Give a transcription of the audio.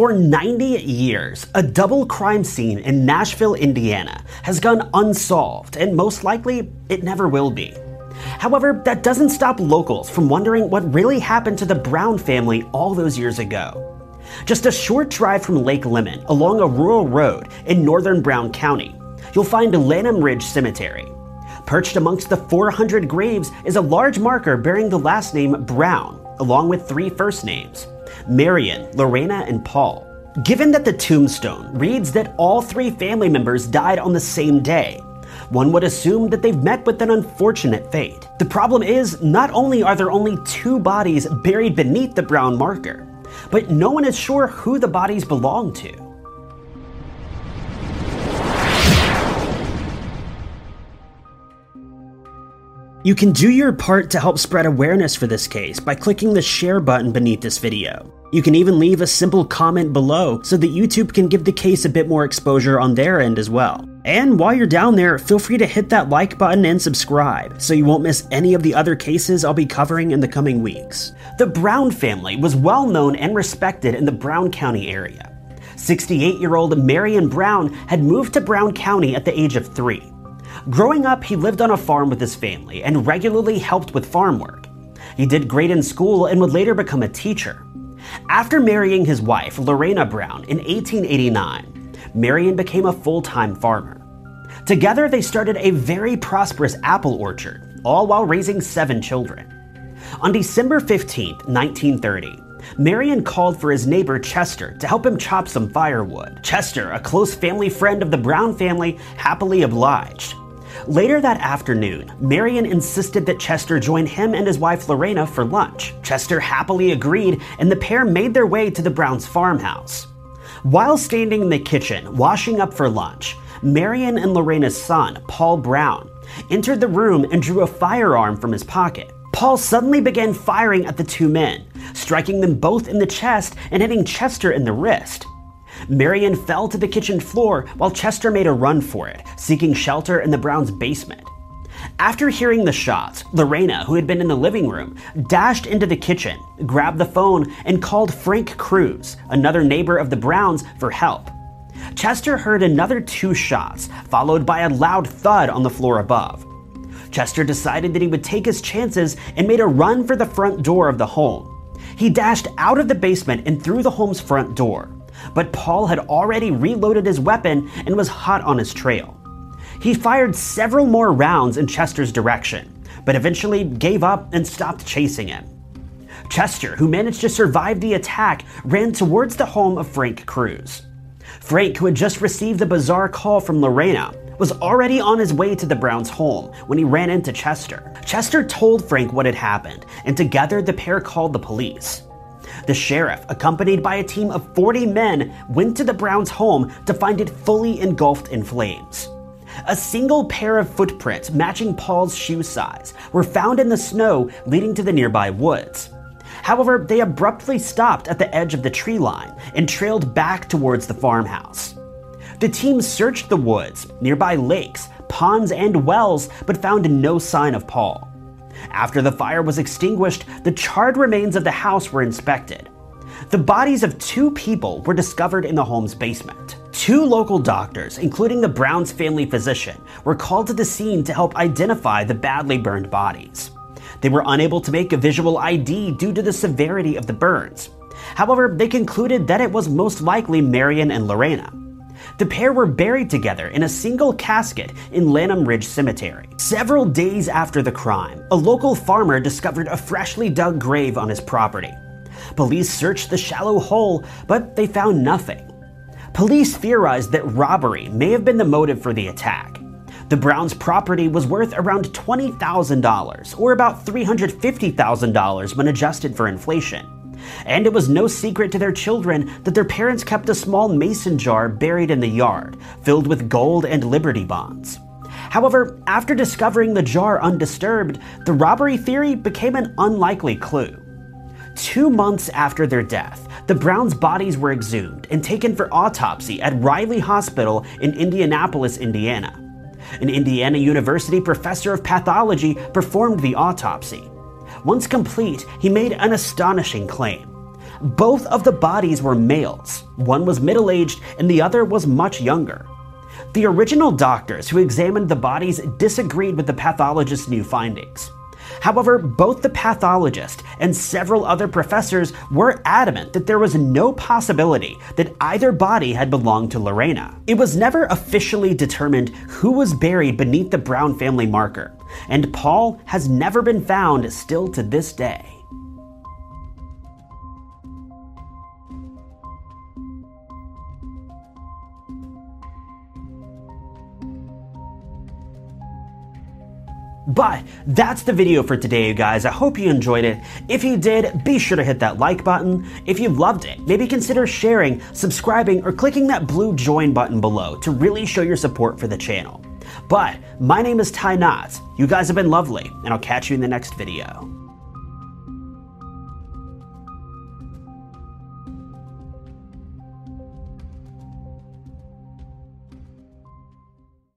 For 90 years, a double crime scene in Nashville, Indiana has gone unsolved, and most likely it never will be. However, that doesn't stop locals from wondering what really happened to the Brown family all those years ago. Just a short drive from Lake Lemon along a rural road in northern Brown County, you'll find Lanam Ridge Cemetery. Perched amongst the 400 graves is a large marker bearing the last name Brown, along with three first names Marion, Lorena, and Paul. Given that the tombstone reads that all three family members died on the same day, one would assume that they've met with an unfortunate fate. The problem is, not only are there only two bodies buried beneath the brown marker, but no one is sure who the bodies belong to. You can do your part to help spread awareness for this case by clicking the share button beneath this video. You can even leave a simple comment below so that YouTube can give the case a bit more exposure on their end as well. And while you're down there, feel free to hit that like button and subscribe so you won't miss any of the other cases I'll be covering in the coming weeks. The Brown family was well known and respected in the Brown County area. 68 year old Marion Brown had moved to Brown County at the age of three. Growing up, he lived on a farm with his family and regularly helped with farm work. He did great in school and would later become a teacher. After marrying his wife, Lorena Brown, in 1889, Marion became a full time farmer. Together, they started a very prosperous apple orchard, all while raising seven children. On December 15, 1930, Marion called for his neighbor Chester to help him chop some firewood. Chester, a close family friend of the Brown family, happily obliged. Later that afternoon, Marion insisted that Chester join him and his wife Lorena for lunch. Chester happily agreed, and the pair made their way to the Browns' farmhouse. While standing in the kitchen, washing up for lunch, Marion and Lorena's son, Paul Brown, entered the room and drew a firearm from his pocket. Paul suddenly began firing at the two men, striking them both in the chest and hitting Chester in the wrist. Marion fell to the kitchen floor while Chester made a run for it, seeking shelter in the Browns' basement. After hearing the shots, Lorena, who had been in the living room, dashed into the kitchen, grabbed the phone, and called Frank Cruz, another neighbor of the Browns, for help. Chester heard another two shots, followed by a loud thud on the floor above. Chester decided that he would take his chances and made a run for the front door of the home. He dashed out of the basement and through the home's front door but Paul had already reloaded his weapon and was hot on his trail. He fired several more rounds in Chester's direction, but eventually gave up and stopped chasing him. Chester, who managed to survive the attack, ran towards the home of Frank Cruz. Frank, who had just received a bizarre call from Lorena, was already on his way to the Browns' home when he ran into Chester. Chester told Frank what had happened, and together the pair called the police. The sheriff, accompanied by a team of 40 men, went to the Browns' home to find it fully engulfed in flames. A single pair of footprints matching Paul's shoe size were found in the snow leading to the nearby woods. However, they abruptly stopped at the edge of the tree line and trailed back towards the farmhouse. The team searched the woods, nearby lakes, ponds, and wells, but found no sign of Paul. After the fire was extinguished, the charred remains of the house were inspected. The bodies of two people were discovered in the home's basement. Two local doctors, including the Browns family physician, were called to the scene to help identify the badly burned bodies. They were unable to make a visual ID due to the severity of the burns. However, they concluded that it was most likely Marion and Lorena. The pair were buried together in a single casket in Lanam Ridge Cemetery. Several days after the crime, a local farmer discovered a freshly dug grave on his property. Police searched the shallow hole, but they found nothing. Police theorized that robbery may have been the motive for the attack. The Browns' property was worth around $20,000, or about $350,000 when adjusted for inflation. And it was no secret to their children that their parents kept a small mason jar buried in the yard, filled with gold and Liberty bonds. However, after discovering the jar undisturbed, the robbery theory became an unlikely clue. Two months after their death, the Browns' bodies were exhumed and taken for autopsy at Riley Hospital in Indianapolis, Indiana. An Indiana University professor of pathology performed the autopsy. Once complete, he made an astonishing claim. Both of the bodies were males. One was middle aged and the other was much younger. The original doctors who examined the bodies disagreed with the pathologist's new findings. However, both the pathologist and several other professors were adamant that there was no possibility that either body had belonged to Lorena. It was never officially determined who was buried beneath the Brown family marker, and Paul has never been found still to this day. But that's the video for today, you guys. I hope you enjoyed it. If you did, be sure to hit that like button. If you loved it, maybe consider sharing, subscribing, or clicking that blue join button below to really show your support for the channel. But my name is Ty Notts. You guys have been lovely, and I'll catch you in the next video.